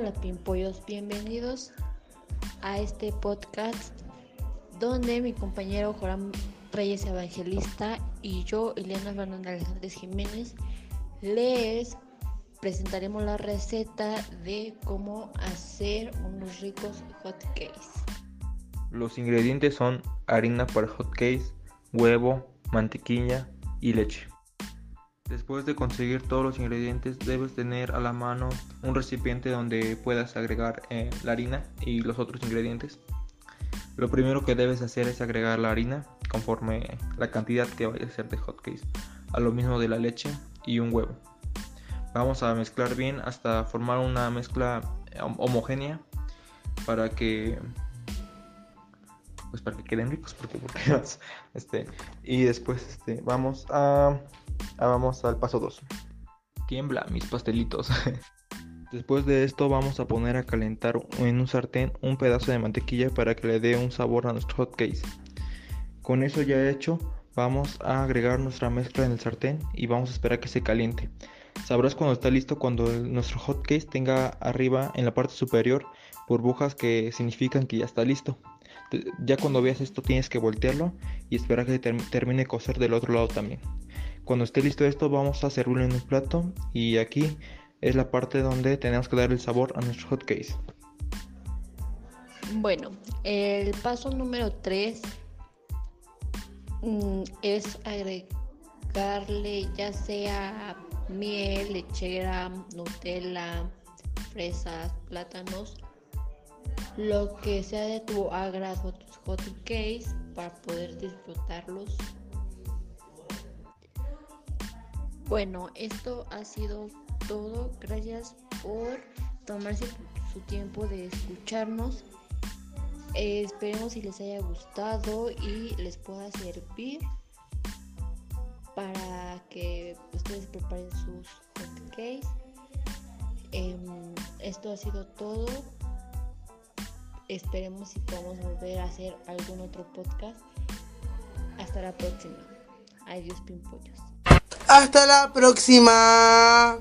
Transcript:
Hola Pimpollos, bienvenidos a este podcast donde mi compañero Joram Reyes Evangelista y yo, Eliana Fernanda Alejandres Jiménez, les presentaremos la receta de cómo hacer unos ricos hot cakes. Los ingredientes son harina para hot cakes, huevo, mantequilla y leche. Después de conseguir todos los ingredientes debes tener a la mano un recipiente donde puedas agregar eh, la harina y los otros ingredientes. Lo primero que debes hacer es agregar la harina conforme la cantidad que vaya a ser de hotcakes, a lo mismo de la leche y un huevo. Vamos a mezclar bien hasta formar una mezcla eh, homogénea para que pues para que queden ricos porque, porque este y después este vamos a vamos al paso 2. Tiembla mis pastelitos. Después de esto vamos a poner a calentar en un sartén un pedazo de mantequilla para que le dé un sabor a nuestro hot cake. Con eso ya hecho, vamos a agregar nuestra mezcla en el sartén y vamos a esperar que se caliente. Sabrás cuando está listo cuando nuestro hot cake tenga arriba en la parte superior burbujas que significan que ya está listo. Ya cuando veas esto tienes que voltearlo y esperar que termine de cocer del otro lado también. Cuando esté listo esto vamos a servirlo en un plato y aquí es la parte donde tenemos que dar el sabor a nuestro hot case. Bueno, el paso número 3 mm, es agregarle ya sea miel, lechera, Nutella, fresas, plátanos, lo que sea de tu agrado, tus hot cakes para poder disfrutarlos Bueno, esto ha sido todo. Gracias por tomarse su tiempo de escucharnos. Eh, esperemos si les haya gustado y les pueda servir para que ustedes preparen sus cupcakes. Em, esto ha sido todo. Esperemos si podemos volver a hacer algún otro podcast. Hasta la próxima. Adiós, pimpollos. Hasta la próxima.